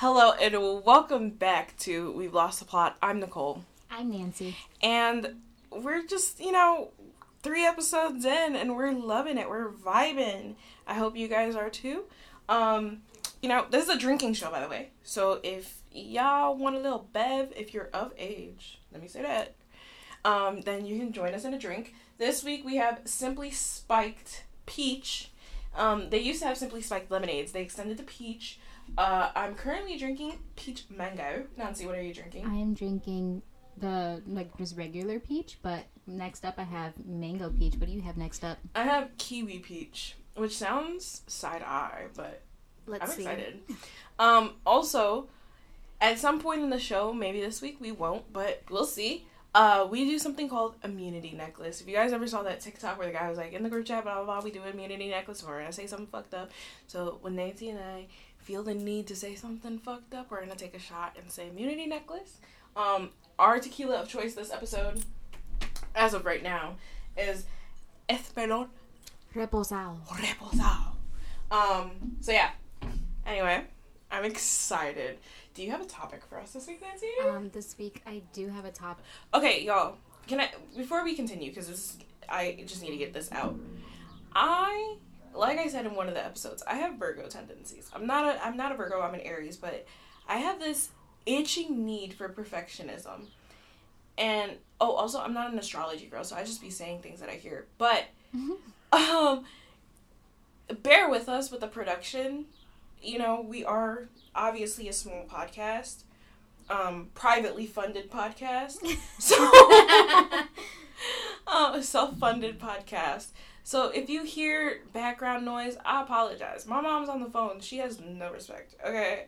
Hello and welcome back to We've Lost the Plot. I'm Nicole. I'm Nancy. And we're just, you know, three episodes in and we're loving it. We're vibing. I hope you guys are too. Um, you know, this is a drinking show by the way. So if y'all want a little bev, if you're of age, let me say that. Um, then you can join us in a drink. This week we have Simply Spiked Peach. Um, they used to have Simply Spiked lemonades. They extended to peach. Uh, I'm currently drinking peach mango. Nancy, what are you drinking? I am drinking the like just regular peach, but next up I have mango peach. What do you have next up? I have kiwi peach, which sounds side eye, but Let's I'm see. excited. Um, also, at some point in the show, maybe this week we won't, but we'll see. Uh, we do something called immunity necklace. If you guys ever saw that TikTok where the guy was like in the group chat, blah blah blah, we do immunity necklace, or we're gonna say something fucked up. So when Nancy and I feel the need to say something fucked up, we're gonna take a shot and say immunity necklace. Um, our tequila of choice this episode, as of right now, is Espolon Reposado. Reposado. Um, so yeah. Anyway, I'm excited. Do you have a topic for us this week, Nancy? Um, this week I do have a topic. Okay, y'all. Can I before we continue because this I just need to get this out. I like I said in one of the episodes, I have Virgo tendencies. I'm not a I'm not a Virgo, I'm an Aries, but I have this itching need for perfectionism. And oh, also I'm not an astrology girl, so I just be saying things that I hear. But um bear with us with the production. You know, we are obviously a small podcast. Um privately funded podcast. So uh, a self-funded podcast. So if you hear background noise, I apologize. My mom's on the phone. She has no respect. Okay.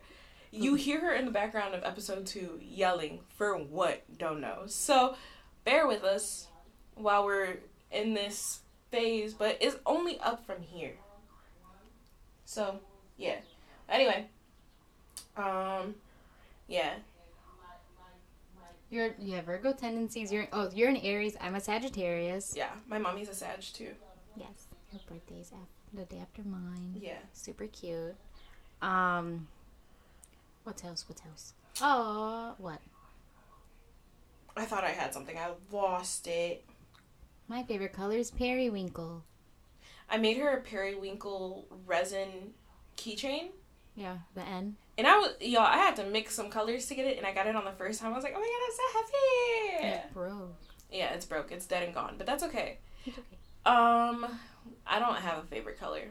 You hear her in the background of episode 2 yelling for what? Don't know. So bear with us while we're in this phase, but it's only up from here. So, yeah. Anyway, um yeah. You're you have Virgo tendencies. You're oh you're an Aries. I'm a Sagittarius. Yeah, my mommy's a Sag too. Yes. Your birthday's af- the day after mine. Yeah. Super cute. Um. What else? What else? Oh, what? I thought I had something. I lost it. My favorite color is periwinkle. I made her a periwinkle resin keychain. Yeah, the N. And I was, y'all, I had to mix some colors to get it, and I got it on the first time. I was like, oh my god, it's so heavy. It broke. Yeah, it's broke. It's dead and gone, but that's okay. It's okay. Um, I don't have a favorite color.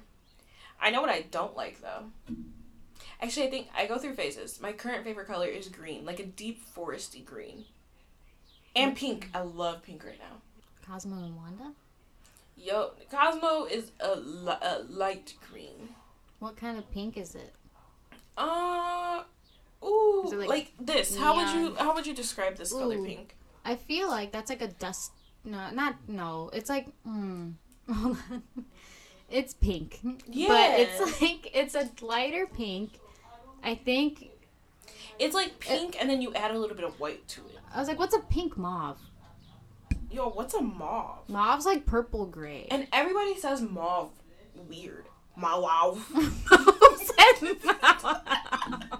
I know what I don't like though. Actually, I think I go through phases. My current favorite color is green, like a deep foresty green, and pink. I love pink right now. Cosmo and Wanda. Yo, Cosmo is a, li- a light green. What kind of pink is it? Uh, ooh, like, like this. How would you how would you describe this color Ooh. pink? I feel like that's like a dust. No, not no. It's like mm, hold on. It's pink, Yeah. but it's like it's a lighter pink. I think It's like pink, and then you add a little bit of white to it. I was like, what's a pink mauve? Yo, what's a mauve? Mauve's like purple gray. And everybody says mauve weird. Mauve. Who said mauve?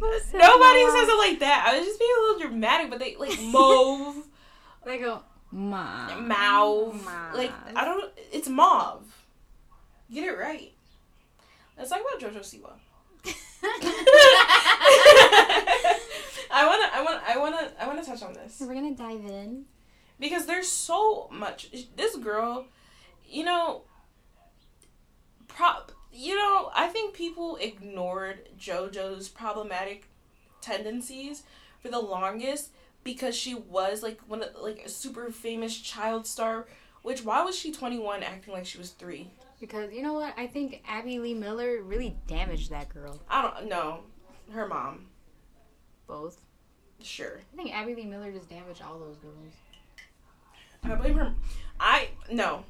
Nobody mauve? says it like that. I was just being a little dramatic, but they like mauve, They go mauve. mauve. Mauve. Like I don't. It's mauve. Get it right. Let's talk about JoJo Siwa. I wanna, I wanna, I wanna, I wanna touch on this We're gonna dive in. because there's so much. This girl, you know, prop. You know, I think people ignored JoJo's problematic tendencies for the longest because she was like one of like a super famous child star. Which why was she 21 acting like she was three? Because you know what? I think Abby Lee Miller really damaged that girl. I don't know. Her mom, Both. sure. I think Abby Lee Miller just damaged all those girls. I blame her. I no.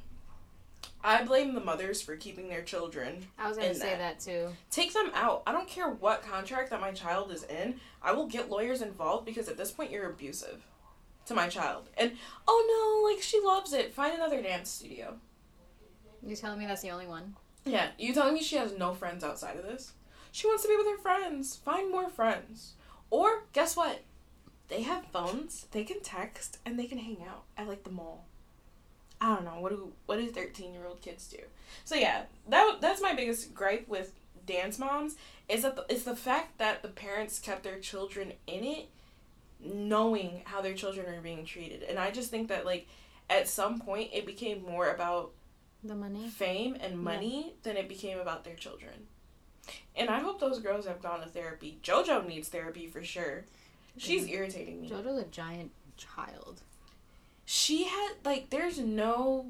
I blame the mothers for keeping their children. I was gonna In say that. that too. Take them out. I don't care what contract that my child is in. I will get lawyers involved because at this point you're abusive to my child. And oh no, like she loves it. Find another dance studio. You telling me that's the only one? Yeah, you telling me she has no friends outside of this? She wants to be with her friends. Find more friends. Or guess what? They have phones. They can text and they can hang out at like the mall. I don't know what do what do thirteen year old kids do. So yeah, that that's my biggest gripe with dance moms is that the, it's the fact that the parents kept their children in it, knowing how their children are being treated, and I just think that like at some point it became more about The money. fame and money than it became about their children. And I hope those girls have gone to therapy. JoJo needs therapy for sure. She's irritating me. JoJo's a giant child. She had like there's no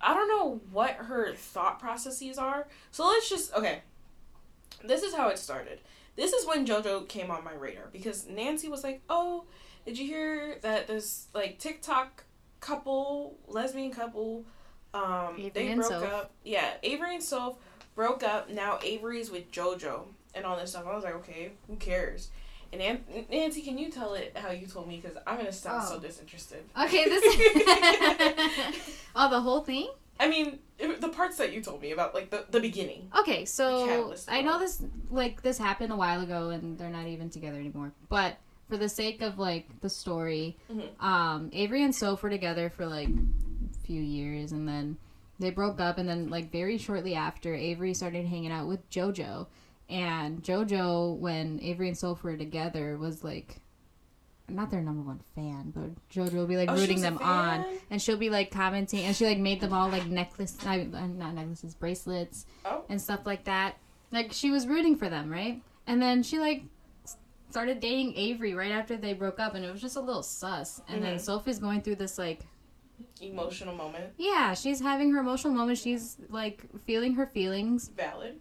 I don't know what her thought processes are. So let's just okay. This is how it started. This is when JoJo came on my radar because Nancy was like, "Oh, did you hear that this like TikTok couple, lesbian couple, um, Avery they broke Soph. up. Yeah, Avery and Soph broke up. Now Avery's with JoJo and all this stuff. I was like, okay, who cares? And Nan- Nancy, can you tell it how you told me? Because I'm gonna sound so Oh. disinterested. Okay, this. oh, the whole thing. I mean, it, the parts that you told me about, like the the beginning. Okay, so catalyst I know this like this happened a while ago, and they're not even together anymore. But for the sake of like the story, Mhm. um, Avery and Soph were together for like a few years, and then they broke up, and then like very shortly after, Avery started hanging out with JoJo, and JoJo, when Avery and Soph were together, was like. Not their number one fan, but JoJo will be like Oh, rooting them on, and she'll be like commenting, and she like made them all like necklace, uh, not necklaces, bracelets, Oh. and stuff like that. Like she was rooting for them, right? And then she like started dating Avery right after they broke up, and it was just a little sus. And then Mhm. Sophie's going through this like, Emotional moment. yeah, she's having her emotional moment. She's like feeling her feelings, Valid.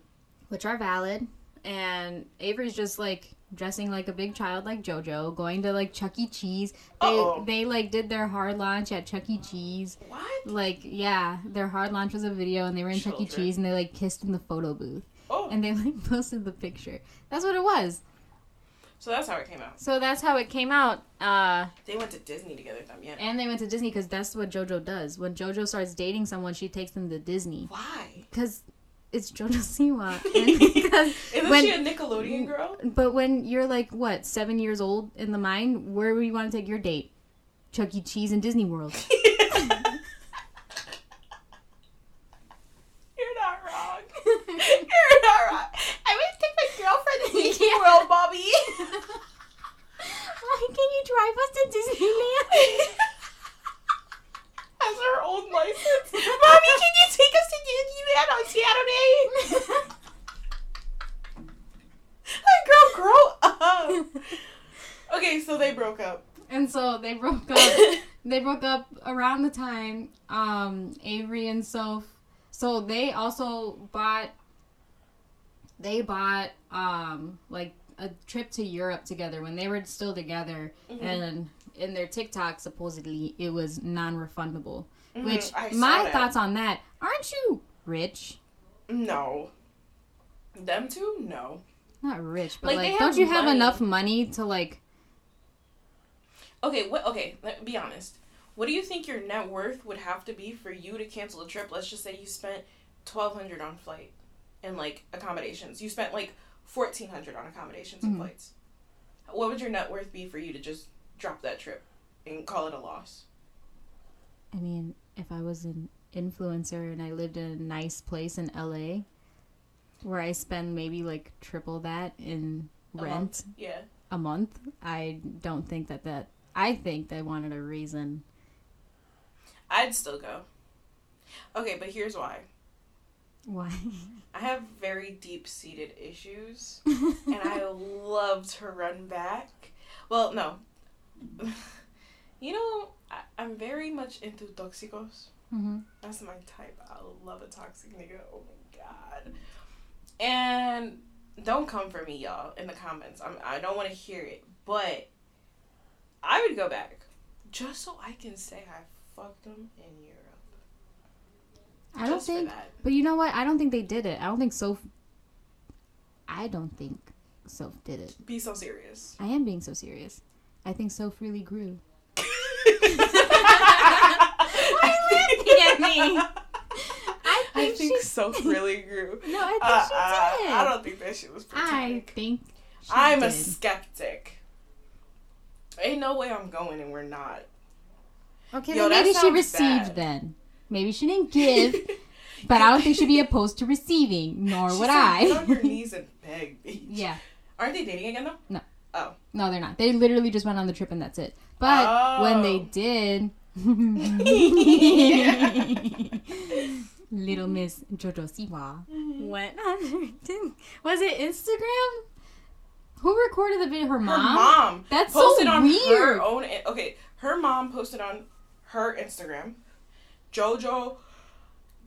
which are valid. And Avery's just like dressing like a big child, like JoJo, going to like Chuck E. Cheese. They Uh-oh. they like did their hard launch at Chuck E. Cheese. What? Like yeah, their hard launch was a video, and they were in Chuck E. Cheese, and they like kissed in the photo booth, Oh, and they like posted the picture. That's what it was. so that's how it came out. So that's how it came out. Uh, They went to Disney together. Them, yeah. and they went to Disney because that's what JoJo does. When JoJo starts dating someone, she takes them to Disney Why? because it's JoJo Siwa. Because Isn't when- she a Nickelodeon mm, girl? but when you're like what seven years old in the mind, where would you want to take your date? Chuck E. Cheese and Disney World. You're not wrong. You're not wrong. I would take my girlfriend to Disney Yeah. World, Bobby. Why can you drive us to Disneyland? Has her own license. Mommy, can you take us to Disneyland on Saturday? Like, girl, grow up. Okay, so they broke up. and so they broke up. they broke up around the time um Avery and Soph so they also bought they bought um like a trip to Europe together when they were still together Mhm. and in their TikTok supposedly it was non-refundable Mhm, which my that. thoughts on that aren't you rich No. Them two? No. not rich but Like, like, don't have you have money. enough money to like Okay, what? Okay, let be honest. What do you think your net worth would have to be for you to cancel a trip? Let's just say you spent twelve hundred on flight and like accommodations. You spent like fourteen hundred on accommodations and Mhm. flights. What would your net worth be for you to just drop that trip and call it a loss? I mean, if I was an influencer and I lived in a nice place in LA where I spend maybe like triple that in A rent month? Yeah. a month, I don't think that that I think they wanted a reason. I'd still go. Okay, but here's why. Why? I have very deep seated issues and I love to run back. Well, no. you know, I, I'm very much into toxicos. hmm That's my type. I love a toxic nigga. Oh my god. And don't come for me, y'all, in the comments. I'm, I don't want to hear it. But I would go back just so I can say I fucked them in Europe. I don't for think, that. but you know what? I don't think they did it. I don't think so. I don't think so did it. Be so serious. I am being so serious. I think Soph really grew. Why are you laughing at me? I I think she- Soph really grew. No, I think Uh, she uh, did. I don't think that shit was pretty. I think she I'm a did. skeptic. Ain't no way I'm going and we're not. Okay, Yo, maybe she received bad. then. Maybe she didn't give, but I don't think she'd be opposed to receiving, nor She would said, I. On your knees and beg, bitch. yeah. Aren't they dating again though? No, Oh. they're not. They literally just went on the trip and that's it. But when they Oh. did, little Miss Jojo Siwa mm-hmm. went on. her- Was it Instagram? Who recorded the video? Her mom. Her mom. mom That's posted so on weird. her own. Okay, her mom posted on her Instagram. JoJo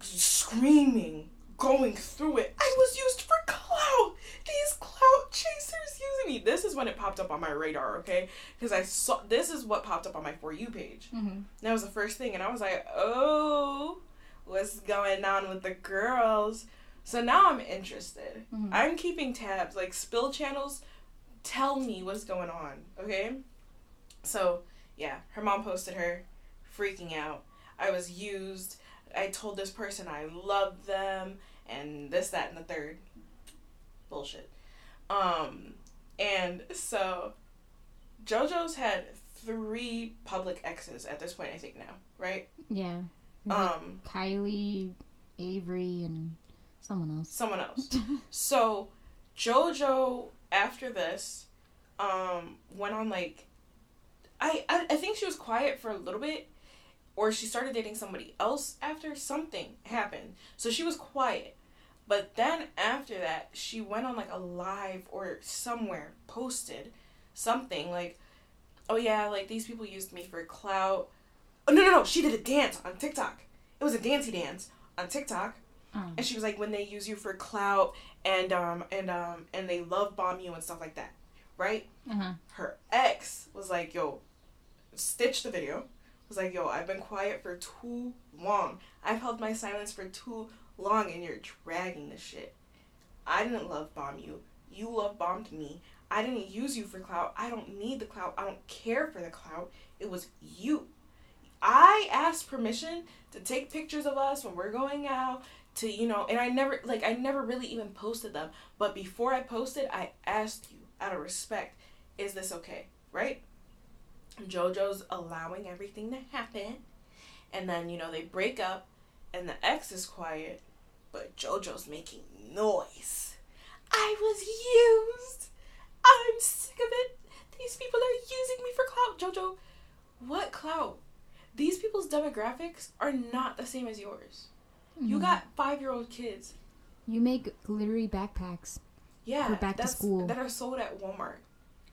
screaming, going through it. I was used for clout. These clout chasers using me. This is when it popped up on my radar. Okay, because I saw this is what popped up on my for you page. Mhm. That was the first thing, and I was like, oh, what's going on with the girls? So now I'm interested. Mhm. I'm keeping tabs. Like spill channels, tell me what's going on. Okay. So yeah, her mom posted her, freaking out. I was used. I told this person I loved them, and this, that, and the third. Bullshit. Um, and so JoJo's had three public exes at this point, I think now, right? Yeah. Um, Kylie, Avery, and someone else. someone else. So JoJo after this, um, went on like I, I I think she was quiet for a little bit or she started dating somebody else after something happened. So she was quiet. But then after that, she went on like a live or somewhere posted something like, "Oh yeah, like these people used me for clout." Oh no no no! She did a dance on TikTok. It was a dancey dance on TikTok, Oh. and she was like, "When they use you for clout and um and um and they love bomb you and stuff like that, right?" Uh-huh. her ex was like, yo, stitch the video. Was like, yo, I've been quiet for too long. I've held my silence for too long and you're dragging this shit. I didn't love bomb you. You love bombed me. I didn't use you for clout. I don't need the clout. I don't care for the clout. It was you. I asked permission to take pictures of us when we're going out to, you know, and I never, like, I never really even posted them. But before I posted, I asked you out of respect is this okay? Right? JoJo's allowing everything to happen. And then, you know, they break up and the ex is quiet, but JoJo's making noise. I was used. I'm sick of it. These people are using me for clout. JoJo, what clout? These people's demographics are not the same as yours. You Mhm. got five year old kids. You make glittery backpacks. Yeah. For back to school. That are sold at Walmart.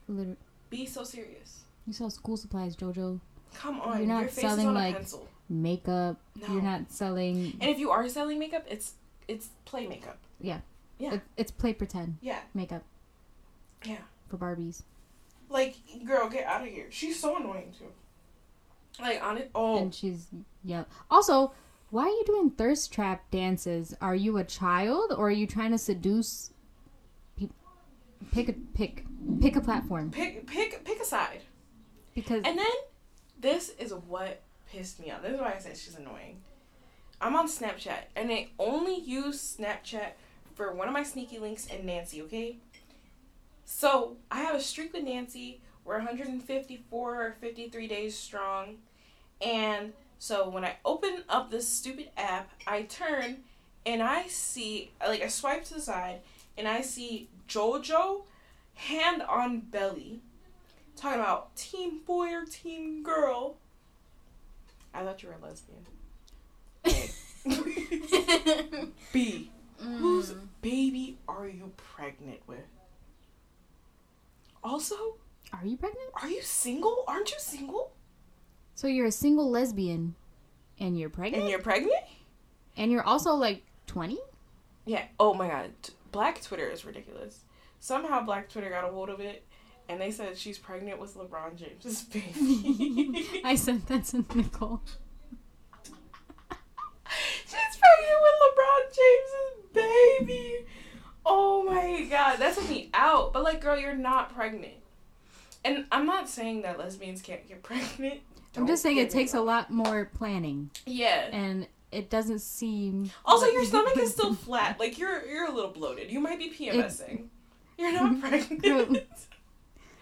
Glitter- Be so serious. You sell school supplies, Jojo. Come on, You're not selling, on like- pencil. Makeup. No. You're not selling. And if you are selling makeup, it's it's play makeup. Yeah. It, it's play pretend Yeah, makeup yeah. for Barbies. Like, girl, get out of here. She's so annoying too. Like on it. Oh, And she's yeah. Also, why are you doing thirst trap dances? Are you a child or are you trying to seduce? People? Pick a pick. Pick a platform pick pick pick a side. because And then this is what pissed me off. This is why I said she's annoying. I'm on Snapchat and I only use Snapchat for one of my sneaky links and Nancy, okay? So I have a streak with Nancy. We're 154 or 53 days strong. And so when I open up this stupid app, I turn and I see, like, I swipe to the side and I see JoJo hand on belly talking about team boy or team girl. I thought you were a lesbian. A. B. Mm. Whose baby are you pregnant with? Also, are you pregnant? are you single? Aren't you single? So you're a single lesbian, and you're pregnant, And you're pregnant? and you're also like twenty. Yeah. Oh my god. Black Twitter is ridiculous. Somehow Black Twitter got a hold of it and they said she's pregnant with LeBron James's baby. I sent that to Nicole. She's pregnant with LeBron James's baby. Oh my god, that took me out. But like, girl, you're not pregnant. And I'm not saying that lesbians can't get pregnant. I'm just saying it takes a lot more planning, Yeah. and it doesn't seem. Also, like- your stomach is still flat. Like you're you're a little bloated. You might be PMSing. You're not pregnant.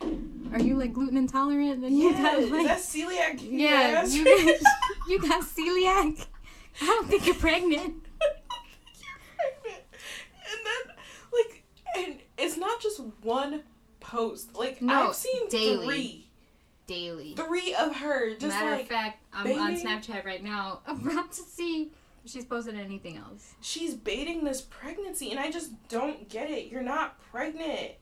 Are you like gluten intolerant? Then you yeah, got is like that celiac? yeah, you got, you got celiac. I don't think you're pregnant. You're pregnant. And then, like, and it's not just one post. Like, No, I've seen daily. three. Daily. Three of her just Matter like, of fact, I'm on Snapchat right now, I'm about to see if she's posted anything else. she's baiting this pregnancy, and I just don't get it. You're not pregnant.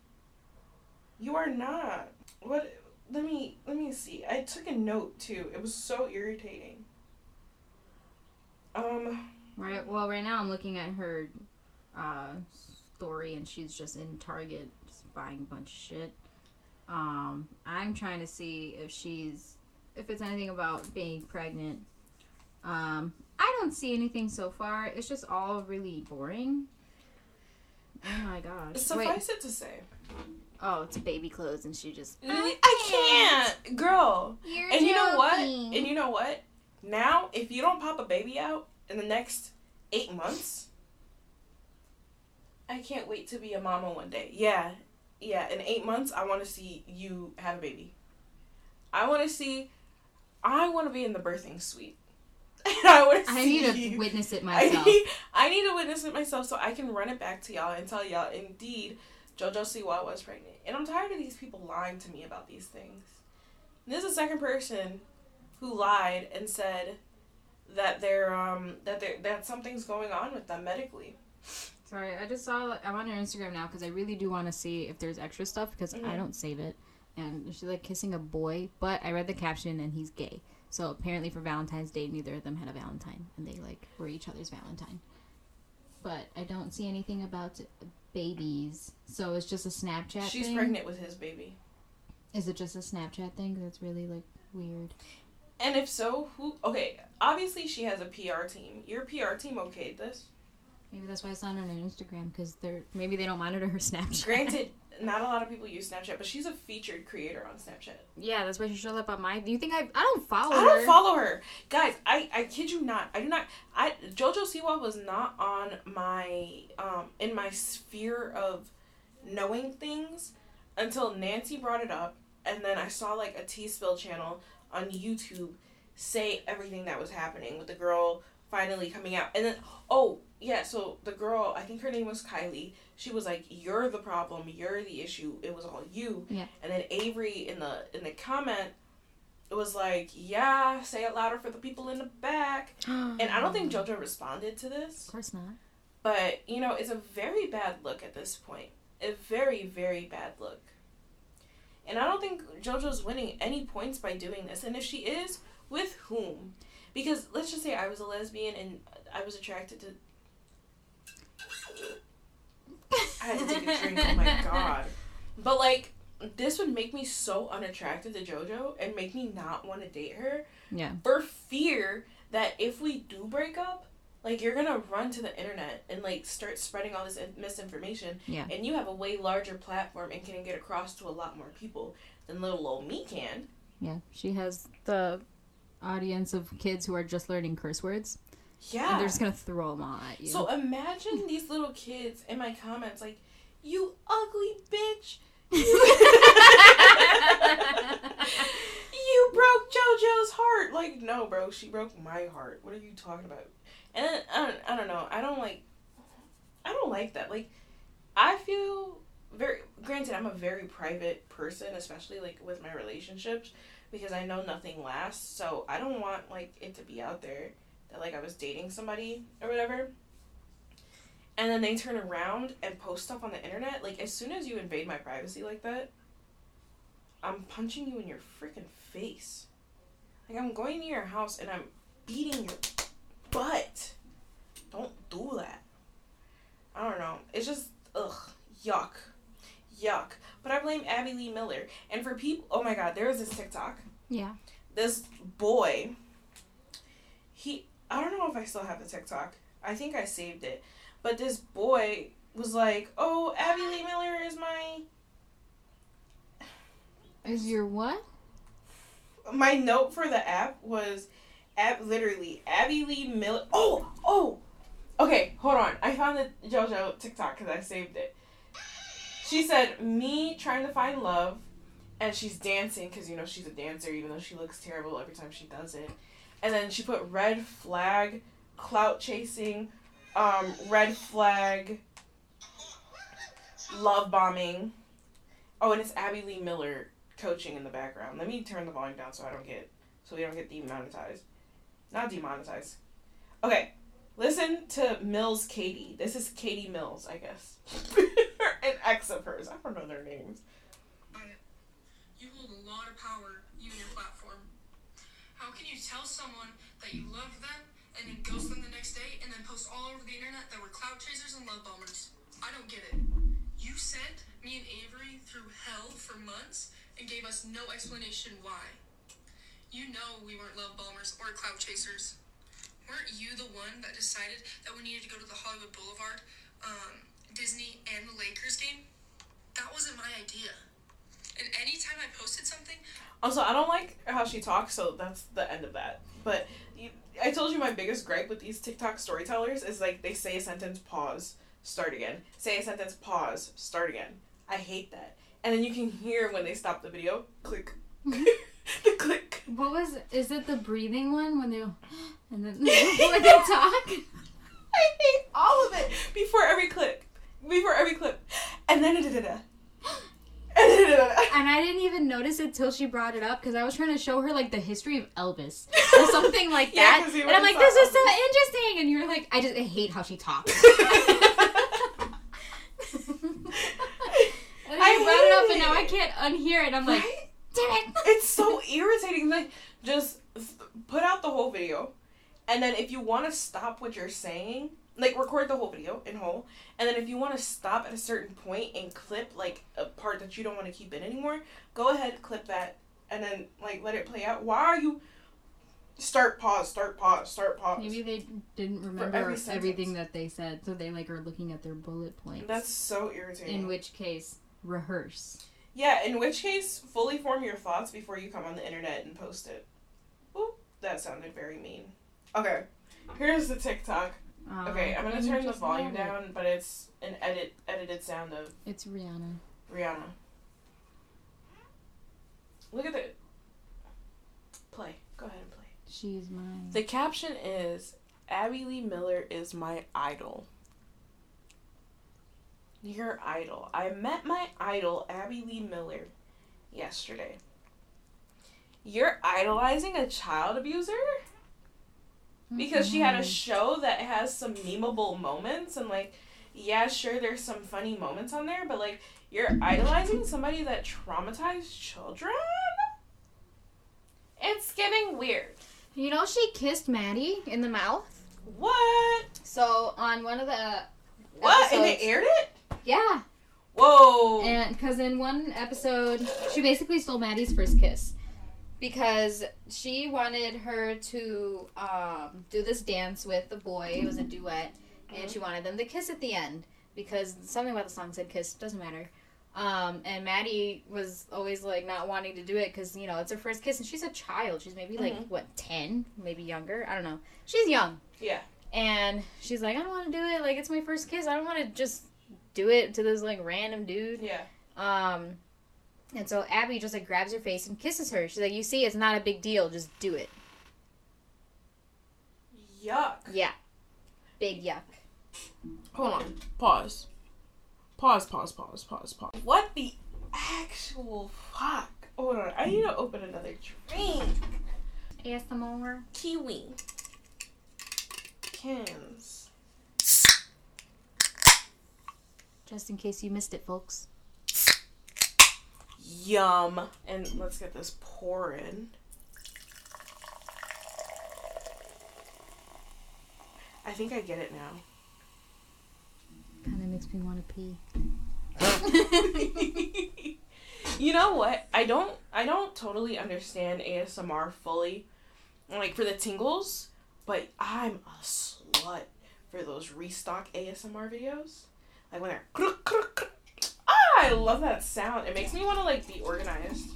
You are not. What? Let me let me see. I took a note too. It was so irritating. Um. Right. Well, right now I'm looking at her uh, story, and she's just in Target, just buying a bunch of shit. Um, I'm trying to see if she's, if it's anything about being pregnant. Um, I don't see anything so far. It's just all really boring. Oh my gosh! Wait. Suffice it to say, Oh, it's baby clothes, and she just. I can't, girl. You're And you know what? And you know what? Now, if you don't pop a baby out in the next eight months, I can't wait to be a mama one day. Yeah, yeah. In eight months, I want to see you have a baby. I want to see. I want to be in the birthing suite. I want to see I need to you. witness it I myself. need, I need to witness it myself so I can run it back to y'all and tell y'all, indeed, JoJo Siwa was pregnant. And I'm tired of these people lying to me about these things. And this is the second person who lied and said that they're um that they that something's going on with them medically. Sorry, I just saw. I'm on her Instagram now because I really do want to see if there's extra stuff because I Mhm. don't save it. And she's like kissing a boy, but I read the caption and he's gay. So apparently for Valentine's Day, neither of them had a Valentine, and they like were each other's Valentine. But I don't see anything about babies, so it's just a Snapchat. She's thing? pregnant with his baby. Is it just a Snapchat thing? That's really like weird. And if so, who okay, obviously she has a PR team. Your PR team okayed this. Maybe that's why it's not on her Instagram because they're maybe they don't monitor her Snapchat. Granted, not a lot of people use Snapchat, but she's a featured creator on Snapchat. yeah, that's why she showed up on my. Do you think I? I don't follow I her. don't follow her, guys. I I kid you not. I do not. I JoJo Siwa was not on my um in my sphere of knowing things until Nancy brought it up, and then I saw like a T Spill channel on YouTube say everything that was happening with the girl finally coming out, and then oh yeah, so the girl I think her name was Kylie. She was like, "You're the problem. You're the issue. It was all you." Yeah. And then Avery in the in the comment it was like, yeah, say it louder for the people in the back. And I don't think JoJo responded to this, Of course not. but you know, it's a very bad look at this point. A very, very bad look. And I don't think JoJo's winning any points by doing this. And if she is, with whom? Because let's just say I was a lesbian and I was attracted to. I had to take a drink. Oh my god. But like, this would make me so unattracted to JoJo and make me not want to date her Yeah. for fear that if we do break up, like you're gonna run to the internet and like start spreading all this misinformation. Yeah. And you have a way larger platform and can get across to a lot more people than little old me can. Yeah. She has the audience of kids who are just learning curse words, Yeah. and they're just gonna throw them all at you. So imagine these little kids in my comments like, "You ugly bitch." you broke JoJo's heart. Like, no, bro, she broke my heart. What are you talking about? And then, I don't, I don't know. I don't like. I don't like that. Like, I feel very. Granted, I'm a very private person, especially like with my relationships, because I know nothing lasts. So I don't want like it to be out there that like I was dating somebody or whatever. And then they turn around and post stuff on the internet. Like as soon as you invade my privacy like that, I'm punching you in your freaking face. Like I'm going to your house and I'm beating your butt. Don't do that. I don't know. It's just ugh, yuck, yuck. But I blame Abby Lee Miller. And for people, oh my God, there was this TikTok. yeah. This boy. He, I don't know if I still have the TikTok. I think I saved it. But this boy was like, "Oh, Abby Lee Miller is my Is your what? my note for the app was Ab- literally, Abby Lee Miller. Oh, oh. Okay, hold on. I found the JoJo TikTok because I saved it. She said, "Me trying to find love," and she's dancing because you know she's a dancer, even though she looks terrible every time she does it. And then she put red flag, clout chasing, um, red flag, love bombing. Oh, and it's Abby Lee Miller coaching in the background. Let me turn the volume down so I don't get so we don't get demonetized. Not demonetized. Okay. Listen to Mills Katie. This is Katie Mills, I guess. An ex of hers. I don't know their names. You hold a lot of power, you and your platform. How can you tell someone that you love them and then ghost them the next day and then post all over the internet that we're clout chasers and love bombers? I don't get it. You sent me and Avery through hell for months and gave us no explanation why. You know we weren't love bombers or clout chasers. Weren't you the one that decided that we needed to go to the Hollywood Boulevard, um, Disney, and the Lakers game? That wasn't my idea. And anytime I posted something, Also, I don't like how she talks, so that's the end of that. But you, I told you my biggest gripe with these TikTok storytellers is like they say a sentence, pause, start again. Say a sentence, pause, start again. I hate that. And then you can hear when they stop the video, click. the click. What was? Is it the breathing one when they and then when they talk? I hate all of it before every clip. Before every clip. And then da da da. And I didn't even notice it till she brought it up because I was trying to show her like the history of Elvis or something like that. and I'm like, this is so interesting. And you're like, I just I hate how she talks. And I brought it up, and now I can't unhear it. I'm like, Right? Damn it. it's so irritating. Like, just th- put out the whole video, and then if you want to stop what you're saying, like record the whole video in whole, and then if you want to stop at a certain point and clip like a part that you don't want to keep in anymore, go ahead, clip that, and then like let it play out. Why are you? Start pause. Start pause. Start pause. Maybe they didn't remember every everything that they said, so they like are looking at their bullet points. That's so irritating. in which case rehearse. Yeah, in which case, fully form your thoughts before you come on the internet and post it. Oop, that sounded very mean. Okay, here's the TikTok. Okay, I'm Um, gonna turn the volume love down, but it's an edit edited sound of It's Rihanna. Rihanna. Look at the play. Go ahead and play. She's mine. The caption is Abby Lee Miller is my idol. Your idol. I met my idol, Abby Lee Miller, yesterday. You're idolizing a child abuser? Because she had a Mhm. show that has some memeable moments and like yeah, sure there's some funny moments on there, but like you're idolizing somebody that traumatized children? It's getting weird. You know, she kissed Maddie in the mouth. What? So on one of the What? And they aired it? Yeah, Whoa. and because in one episode she basically stole Maddie's first kiss because she wanted her to um, do this dance with the boy. It was a duet, and she wanted them to kiss at the end because something about the song said kiss. Doesn't matter. Um, and Maddie was always like not wanting to do it because you know it's her first kiss, and she's a child. She's maybe like Mhm. what ten, maybe younger. I don't know. She's young. Yeah. And she's like, I don't want to do it. Like it's my first kiss. I don't want to just do it to this like random dude. Yeah. Um, and so Abby just like grabs her face and kisses her. She's like, you see, it's not a big deal. Just do it. Yuck. Yeah. Big yuck. Hold on. Pause. Pause, pause, pause, pause, pause. What the actual fuck? Hold on. I need to open another drink. ASMR. Kiwi. Cans. Just in case you missed it, folks. Yum. And let's get this pouring. I think I get it now. Kind of makes me want to pee. you know what? I don't I don't totally understand ASMR fully. Like for the tingles, but I'm a slut for those restock ASMR videos. Like when they're. Ah, I love that sound. It makes me want to like be organized.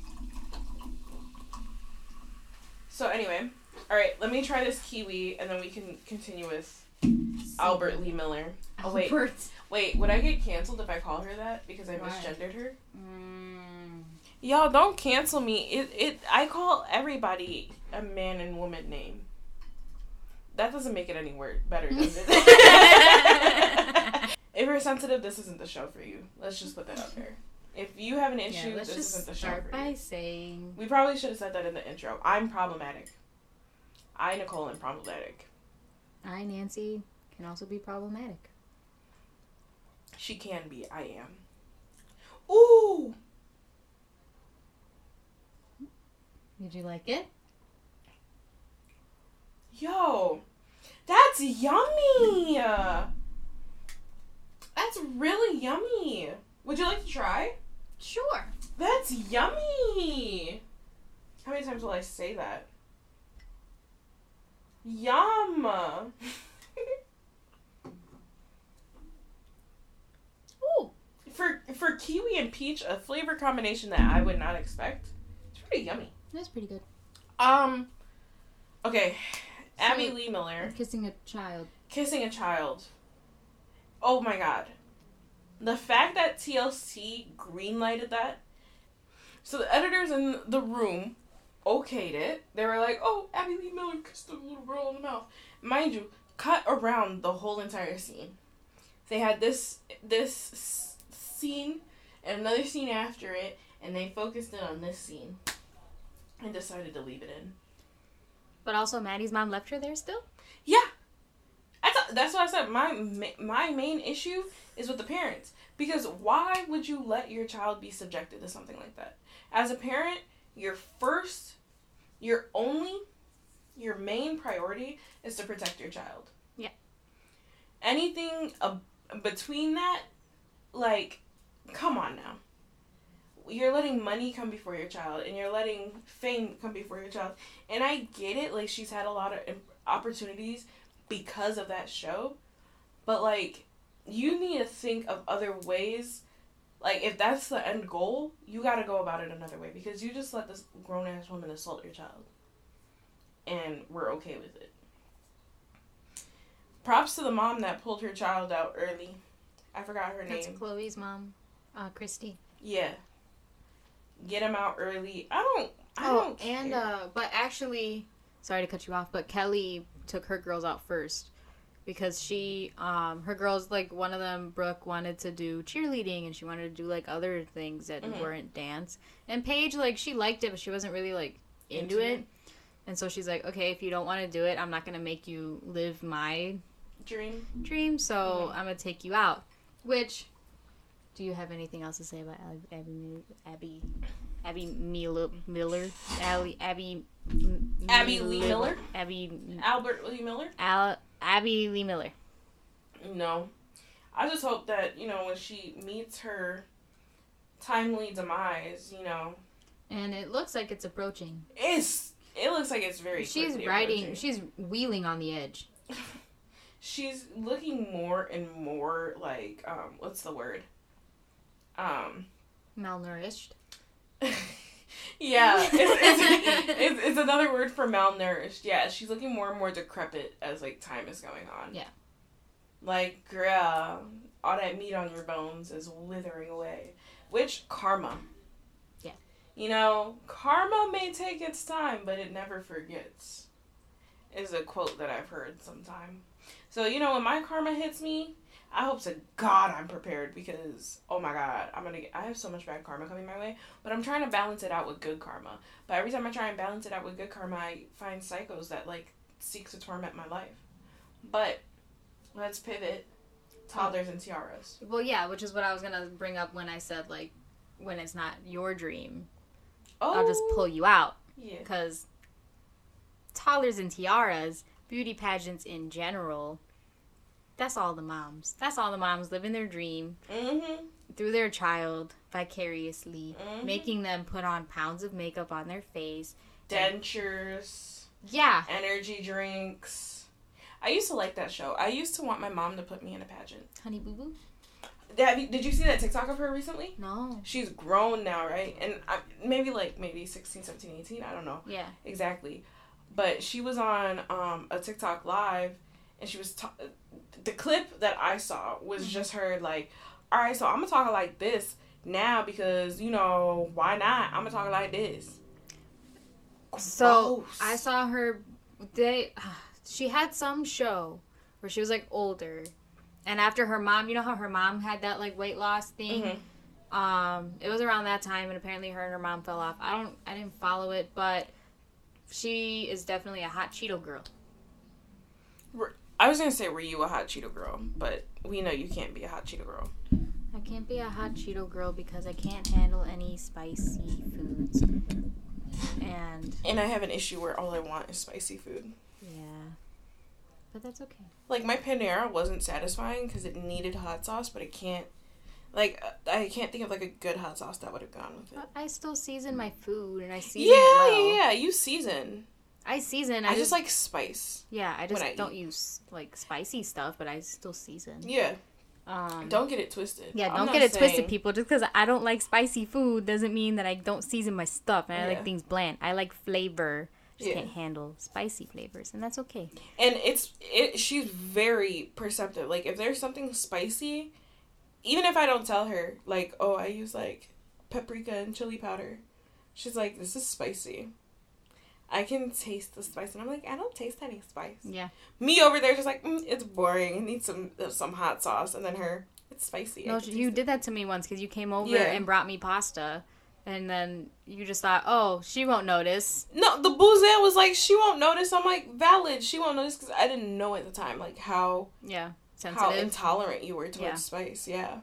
So anyway, All right, let me try this kiwi, and then we can continue with Albert Lee Miller. Oh wait, Albert. wait. Would I get canceled if I call her that because I Why? misgendered her? Mm. Y'all don't cancel me. It it. I call everybody a man and woman name. That doesn't make it any word better, does it? if you're sensitive, this isn't the show for you. Let's just put that out there. If you have an issue, yeah, this isn't the show start for by you. saying We probably should have said that in the intro. I'm problematic. I, Nicole, am problematic. I, Nancy, can also be problematic. She can be. I am. Ooh! Did you like it? Yo! That's yummy! That's really yummy. Would you like to try? Sure. That's yummy! How many times will I say that? Yum! Ooh. for for kiwi and peach, a flavor combination that I would not expect. It's pretty yummy. That's pretty good. Um. Okay, Abby Lee Miller Kissing a child. kissing a child. Oh my god, the fact that TLC greenlighted that. So the editors in the room okayed it. They were like, "Oh, Abby Lee Miller kissed a little girl in the mouth." Mind you, cut around the whole entire scene. They had this this s- scene and another scene after it, and they focused in on this scene and decided to leave it in. But also, Maddie's mom left her there still? Yeah. That's, that's why I said my my main issue is with the parents because why would you let your child be subjected to something like that? As a parent, your first, your only, your main priority is to protect your child. Yeah. Anything ab- between that, like, come on now. You're letting money come before your child, and you're letting fame come before your child. And I get it, like she's had a lot of opportunities because of that show, but like you need to think of other ways. Like if that's the end goal, you got to go about it another way because you just let this grown ass woman assault your child, and we're okay with it. Props to the mom that pulled her child out early. I forgot her That's name. Chloe's mom, uh, Christy. Yeah. Get him out early. I don't. I oh, don't and uh, but actually, sorry to cut you off, but Kelly took her girls out first because she, um, her girls like one of them, Brooke, wanted to do cheerleading and she wanted to do like other things that Mhm. weren't dance. And Paige, like, she liked it, but she wasn't really like into, Into it. it. And so she's like, okay, if you don't want to do it, I'm not gonna make you live my dream. dream, so Mhm. I'm gonna take you out. Which, do you have anything else to say about Abby Abby Abby, Abby Miller Miller Abby Abby M- Abby Lee Miller? Abby Albert Lee Miller. Al, Abby Lee Miller. No. I just hope that, you know, when she meets her timely demise, you know, And it looks like it's approaching. it's it looks like it's very She's riding. She's wheeling on the edge. She's looking more and more like um what's the word? Um Malnourished. yeah, it's, it's, it's, it's another word for malnourished. Yeah, she's looking more and more decrepit as like time is going on. Yeah. Like, girl, all that meat on your bones is withering away. Which karma. Yeah. You know, karma may take its time, but it never forgets. Is a quote that I've heard sometime. So you know, when my karma hits me, I hope to God I'm prepared because oh my God, I'm gonna get. I have so much bad karma coming my way, but I'm trying to balance it out with good karma. But every time I try and balance it out with good karma, I find psychos that like seek to torment my life. But let's pivot. Toddlers and tiaras. Well, yeah, which is what I was gonna bring up when I said like, when it's not your dream, Oh, I'll just oh. pull you out. Yeah. because toddlers and tiaras, beauty pageants in general, that's all the moms. That's all the moms living their dream Mm-hmm. through their child vicariously, Mhm. making them put on pounds of makeup on their face. Dentures, Yeah. energy drinks. I used to like that show. I used to want my mom to put me in a pageant. Honey Boo Boo? Did you see that TikTok of her recently? No. She's grown now, right? And I, maybe like maybe 16, 17, 18, I don't know Yeah. exactly. but she was on um, a TikTok live, and she was ta- the clip that I saw was Mm-hmm. just her like, all right, so I'm gonna talk like this now because you know why not? I'm gonna talk like this. So I saw her. They she had some show where she was like older, and after her mom, you know how her mom had that like weight loss thing. Mhm. Um, it was around that time, and apparently her and her mom fell off. I don't, I didn't follow it, but she is definitely a hot Cheeto girl. I was gonna say, were you a hot Cheeto girl? But we know you can't be a hot Cheeto girl. I can't be a hot Cheeto girl because I can't handle any spicy foods. And And I have an issue where all I want is spicy food. yeah, but that's okay. Like my Panera wasn't satisfying because it needed hot sauce, but I can't. Like I can't think of like a good hot sauce that would have gone with it. But I still season my food, and I season Yeah, it well. yeah, yeah. You season. I season. I, I, just, just like spice. Yeah, I just I don't eat. use like spicy stuff, but I still season. Yeah. Um, Don't get it twisted. yeah, don't get it twisted, people. Just because I don't like spicy food doesn't mean that I don't season my stuff and I Yeah. like things bland. I like flavor. Just Yeah. can't handle spicy flavors, and that's okay. And it's it. She's very perceptive. Like if there's something spicy, even if I don't tell her, like, oh, I use like paprika and chili powder, she's like, this is spicy. I can taste the spice, and I'm like, I don't taste any spice. Yeah. Me over there, just like, mm, it's boring. I need some uh, some hot sauce, and then her, it's spicy. No, you did that to me once because you came over Yeah. and brought me pasta, and then you just thought, oh, she won't notice. No, the bouzin was like, she won't notice. I'm like, valid. She won't notice because I didn't know at the time like how Yeah, how intolerant you were towards Yeah. spice. Yeah,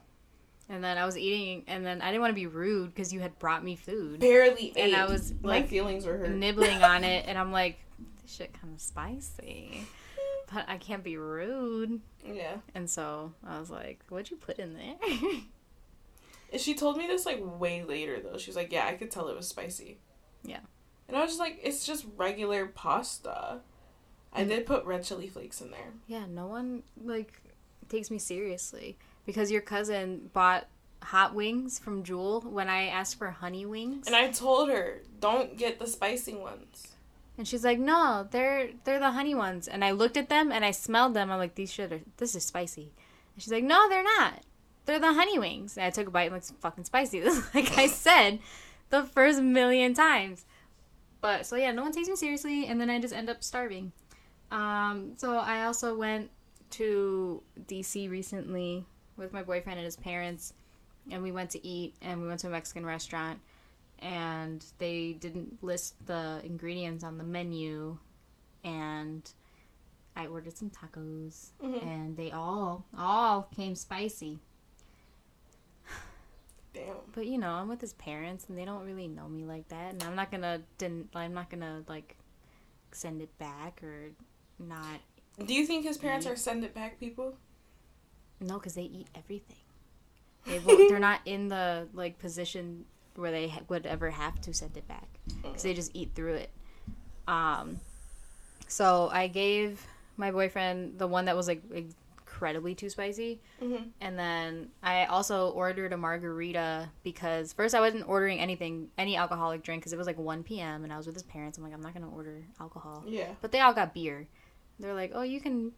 and then I was eating, and then I didn't want to be rude because you had brought me food. barely ate. And I was, my like, feelings were hurt. nibbling on it, and I'm like, this shit kind of spicy, but I can't be rude. Yeah. And so I was like, what'd you put in there? And she told me this like way later though. She was like, "Yeah, I could tell it was spicy." Yeah. And I was just like, "It's just regular pasta." I did put red chili flakes in there. yeah, no one like takes me seriously because your cousin bought hot wings from Jewel when I asked for honey wings, And I told her, "Don't get the spicy ones." and she's like, no, they're they're the honey ones. And I looked at them and I smelled them. I'm like, these shit are this is spicy. And she's like, no, they're not. They're the honey wings. And I took a bite and it's fucking spicy. like I said, the first million times. But so yeah, no one takes me seriously, and then I just end up starving. Um, so I also went to DC recently with my boyfriend and his parents, and we went to eat, and we went to a Mexican restaurant, and they didn't list the ingredients on the menu, and I ordered some tacos, Mhm. and they all all came spicy. Damn. But you know, I'm with his parents, and they don't really know me like that, and I'm not gonna den- I'm not gonna like send it back or not. Do you think his parents are send it back people? No, because they eat everything. They won't, they're not in the like position where they ha- would ever have to send it back because they just eat through it. Um, so I gave my boyfriend the one that was like incredibly too spicy, Mhm. and then I also ordered a margarita because first I wasn't ordering anything, any alcoholic drink because it was like 1 p.m. and I was with his parents. I'm like, I'm not gonna order alcohol. Yeah. But they all got beer. They're like, oh, you can,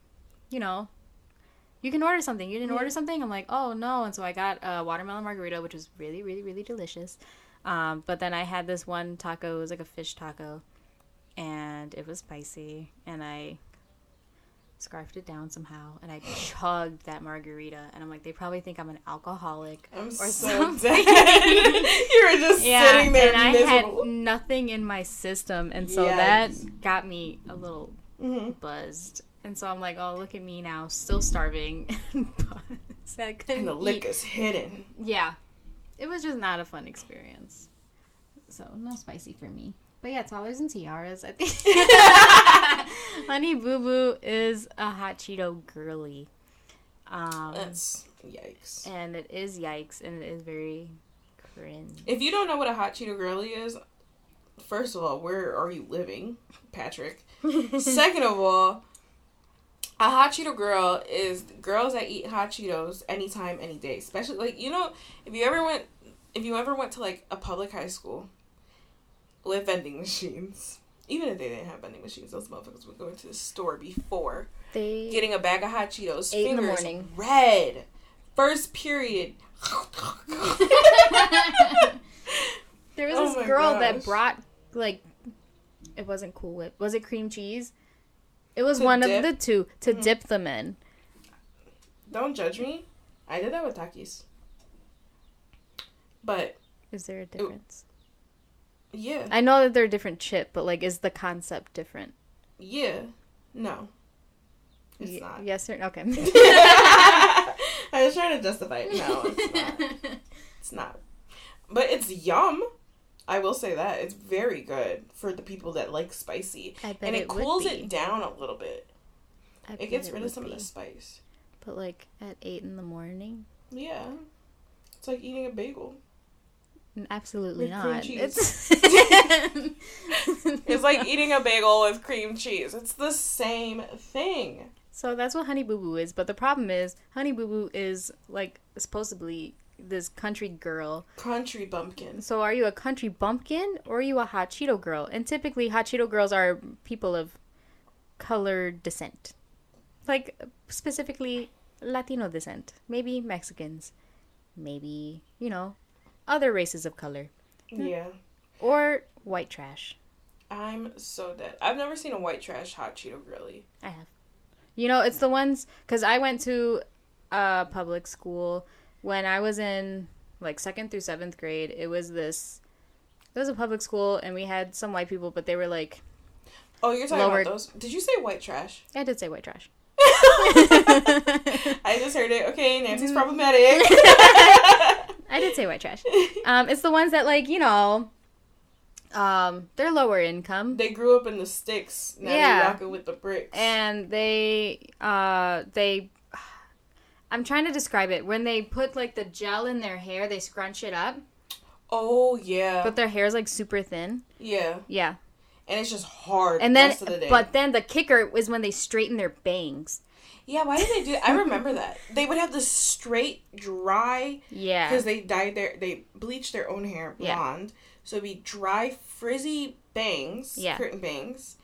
you know, you can order something. You didn't order something? I'm like, oh, no. And so I got a watermelon margarita, which was really, really, really delicious. Um, but then I had this one taco, it was like a fish taco, and it was spicy. And I scarfed it down somehow, and I chugged that margarita. And I'm like, they probably think I'm an alcoholic. I'm Or so something. dead. you were just Yeah, sitting there and I had nothing in my system, and so Yikes. that got me a little hmm buzzed. And so I'm like, oh, look at me now, still starving. and. I couldn't And the eat. liquor's hidden. Yeah. It was just not a fun experience. So, no spicy for me. But yeah, Toddlers and Tiaras, I think. Honey Boo Boo is a hot Cheeto girly. Um, That's yikes. and it is yikes, and it is very cringe. If you don't know what a hot Cheeto girly is, first of all, where are you living, Patrick? Second of all, a hot Cheeto girl is girls that eat hot Cheetos anytime, any day. Especially like you know, if you ever went, if you ever went to like a public high school with vending machines, Even if they didn't have vending machines, those motherfuckers would go into the store before They getting a bag of hot Cheetos. Eight in the morning. red. First period. There was Oh this girl gosh. that brought like it wasn't Cool Whip. Was it cream cheese? It was one dip? of the two to Mhm. dip them in. Don't judge me. I did that with Takis. But Is there a difference? yeah, I know that they're a different chip, but like is the concept different? yeah, no, it's Ye- not. Yes or okay. I was trying to justify it. No, it's not. It's not. But it's yum. I will say that it's very good for the people that like spicy, I bet and it, it cools be. it down a little bit. It gets rid would of some of the spice. But like at eight in the morning, Yeah, it's like eating a bagel. Absolutely With not. It's It's like eating a bagel with cream cheese. It's the same thing. So that's what Honey Boo Boo is. But the problem is, Honey Boo Boo is like supposedly this country girl. Country bumpkin. So are you a country bumpkin or are you a hot Cheeto girl? And typically, hot Cheeto girls are people of colored descent, like specifically Latino descent, maybe Mexicans, maybe you know other races of color Yeah. or white trash. I'm so dead. I've never seen a white trash hot Cheeto girly. I have. You know, it's the ones because I went to a public school when I was in like second through seventh grade. It was this. It was a public school, and we had some white people, but they were like, Oh, you're talking Lowered. about those? Did you say white trash? I did say white trash. I just heard it. Okay, Nancy's problematic. I did say white trash. Um, it's the ones that like you know, um, they're lower income, they grew up in the sticks. Now Yeah. rocking with the bricks. and they uh they. I'm trying to describe it. When they put like the gel in their hair, they scrunch it up, oh yeah, but their hair is like super thin. yeah, Yeah. and it's just hard. And the then, rest of the day. but then the kicker was when they straighten their bangs. yeah, why did they do? I remember that they would have this straight, dry Yeah. because they dyed their they bleached their own hair blonde, Yeah. so it'd be dry, frizzy bangs, Yeah. curtain bangs,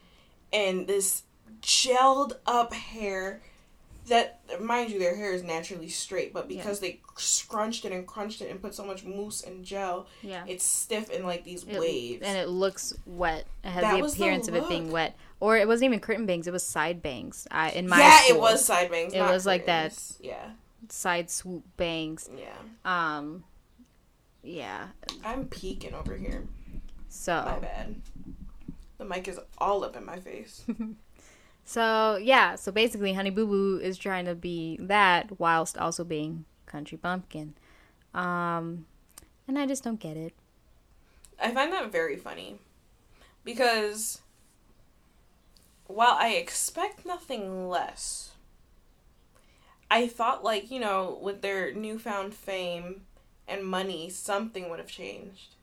and this gelled up hair. That mind you, their hair is naturally straight, but because they scrunched it and crunched it and put so much mousse and gel, Yeah. it's stiff in like these It- waves. and it looks wet. It has That the was the appearance of it being wet. Or it wasn't even curtain bangs, it was side bangs. Uh, in my yeah, school. it was side bangs. It was like that. Yeah, side swoop bangs. yeah. Um yeah. I'm peeking over here. So my bad. The mic is all up in my face. so yeah, so basically Honey Boo Boo is trying to be that whilst also being country bumpkin. Um and I just don't get it. I find that very funny because while I expect nothing less, I thought, like, you know, with their newfound fame and money, something would have changed.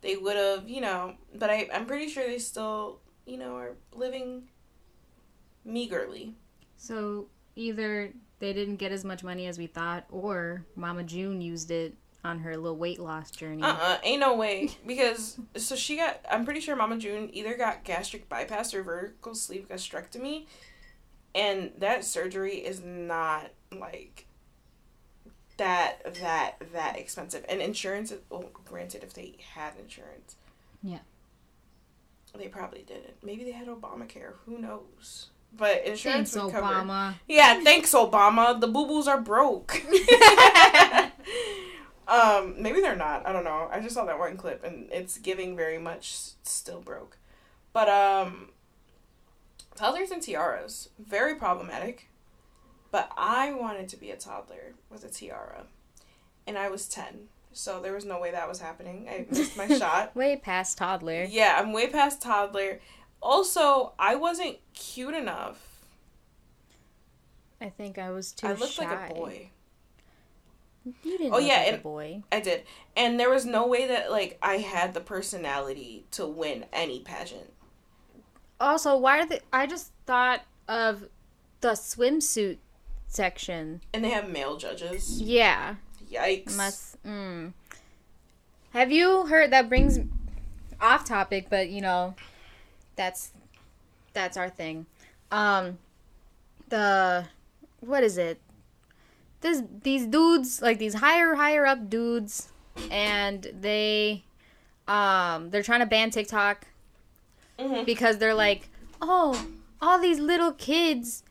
They would have, you know, but I, I'm pretty sure they still, you know, are living meagerly. So either they didn't get as much money as we thought, or Mama June used it on her little weight loss journey. Uh uh ain't no way. Because, so she got, I'm pretty sure Mama June either got gastric bypass or vertical sleeve gastrectomy. And that surgery is not like that, that, that expensive. And insurance, well, granted, if they had insurance. Yeah. They probably didn't. Maybe they had Obamacare. Who knows? But insurance Thanks, would cover. Obama. Yeah, thanks, Obama. The boo boos are broke. um, maybe they're not. I don't know. I just saw that one clip and it's giving very much still broke. But um, toddlers and tiaras very problematic. But I wanted to be a toddler with a tiara, and I was ten, so there was no way that was happening. I missed my shot. Way past toddler. Yeah, I'm way past toddler. Also, I wasn't cute enough. I think I was too I looked shy. like a boy. You didn't Oh, look yeah, like a and- boy. I did. And there was no way that like I had the personality to win any pageant. Also, why are they I just thought of the swimsuit section. And they have male judges. Yeah. Yikes. Must. Mm. Have you heard that brings off topic, but you know, that's that's our thing. Um, the what is it? This these dudes like these higher higher up dudes, and they um they're trying to ban TikTok Mhm. because they're like, oh, all these little kids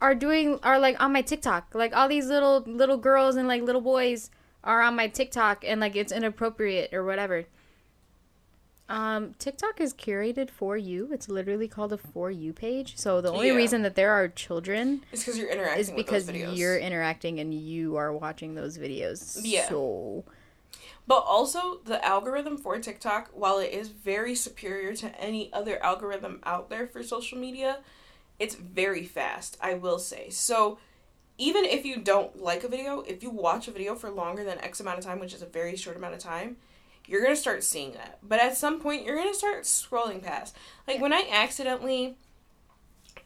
are doing are like on my TikTok. Like all these little little girls and like little boys are on my TikTok and like it's inappropriate or whatever. Um, TikTok is curated for you. It's literally called a for you page. So the only Yeah. reason that there are children It's because you're interacting is with because you're interacting and you are watching those videos. Yeah. So But also, the algorithm for TikTok, while it is very superior to any other algorithm out there for social media, it's very fast, I will say. So, even if you don't like a video, if you watch a video for longer than X amount of time, which is a very short amount of time, you're to start seeing that. But at some point, you're to start scrolling past. Like when I accidentally,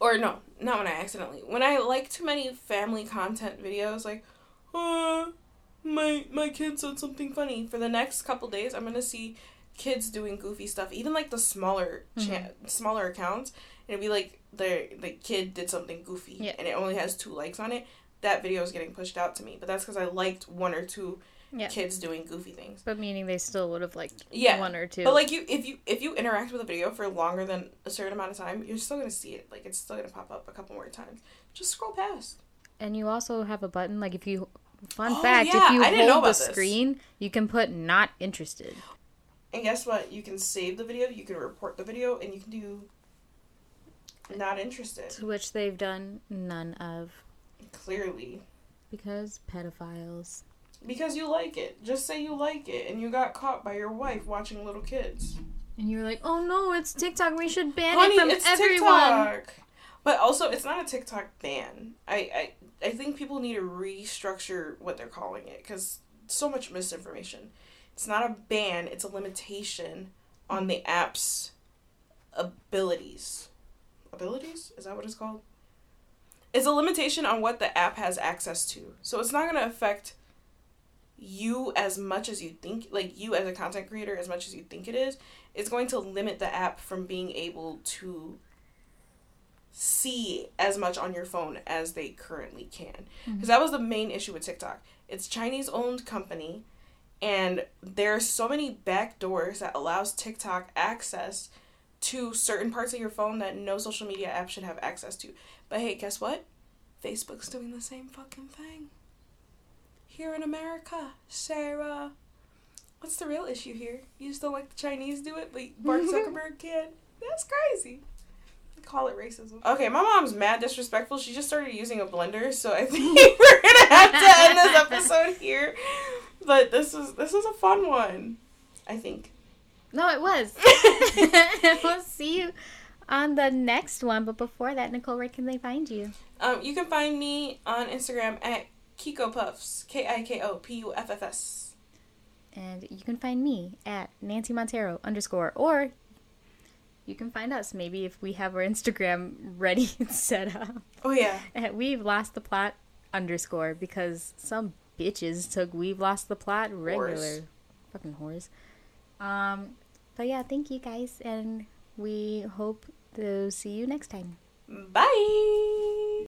or no, not when I accidentally, when I like too many family content videos, like, uh, my my kid said something funny. For the next couple days, I'm gonna see kids doing goofy stuff. Even like the smaller cha- smaller accounts, it'd be like the the kid did something goofy, Yeah. and it only has two likes on it. That video is getting pushed out to me, but that's because I liked one or two Yeah. kids doing goofy things. but meaning they still would have liked Yeah, one or two. But like you, if you if you interact with a video for longer than a certain amount of time, you're still gonna see it. Like it's still gonna pop up a couple more times. Just scroll past. And you also have a button like if you fun Oh, fact, yeah, if you I didn't know hold the this. screen, you can put not interested. And guess what? You can save the video, you can report the video, and you can do not interested. To which they've done none of Clearly. because pedophiles. Because you like it. Just say you like it and you got caught by your wife watching little kids. And you're like, "Oh no, it's TikTok. We should ban Honey, it from it's everyone." TikTok. But also it's not a TikTok ban. I, I I think people need to restructure what they're calling it because so much misinformation. It's not a ban, it's a limitation on the app's abilities. Abilities? Is that what it's called? It's a limitation on what the app has access to. So it's not going to affect you as much as you think, like you as a content creator, as much as you think it is. It's going to limit the app from being able to see as much on your phone as they currently can. Mm-hmm. Because that was the main issue with TikTok. It's Chinese owned company and there are so many back doors that allows TikTok access to certain parts of your phone that no social media app should have access to. But hey, guess what? Facebook's doing the same fucking thing. Here in America, Sarah. What's the real issue here? You just don't like the Chinese do it, but Mark Zuckerberg can? That's crazy. Call it racism. Okay, my mom's mad disrespectful. She just started using a blender, so I think we're gonna have to end this episode here. But this was this was a fun one. I think. No, it was. we'll see you on the next one. But before that, Nicole, where can they find you? Um, you can find me on Instagram at Kiko Puffs. K I K O P U F F S. And you can find me at Nancy Montero underscore, or you can find us maybe if we have our Instagram ready and set up. Oh yeah. At We've Lost the Plot underscore because some bitches took We've Lost the Plot regular. Whores. Fucking whores. Um, but yeah, thank you guys, and we hope to see you next time. Bye.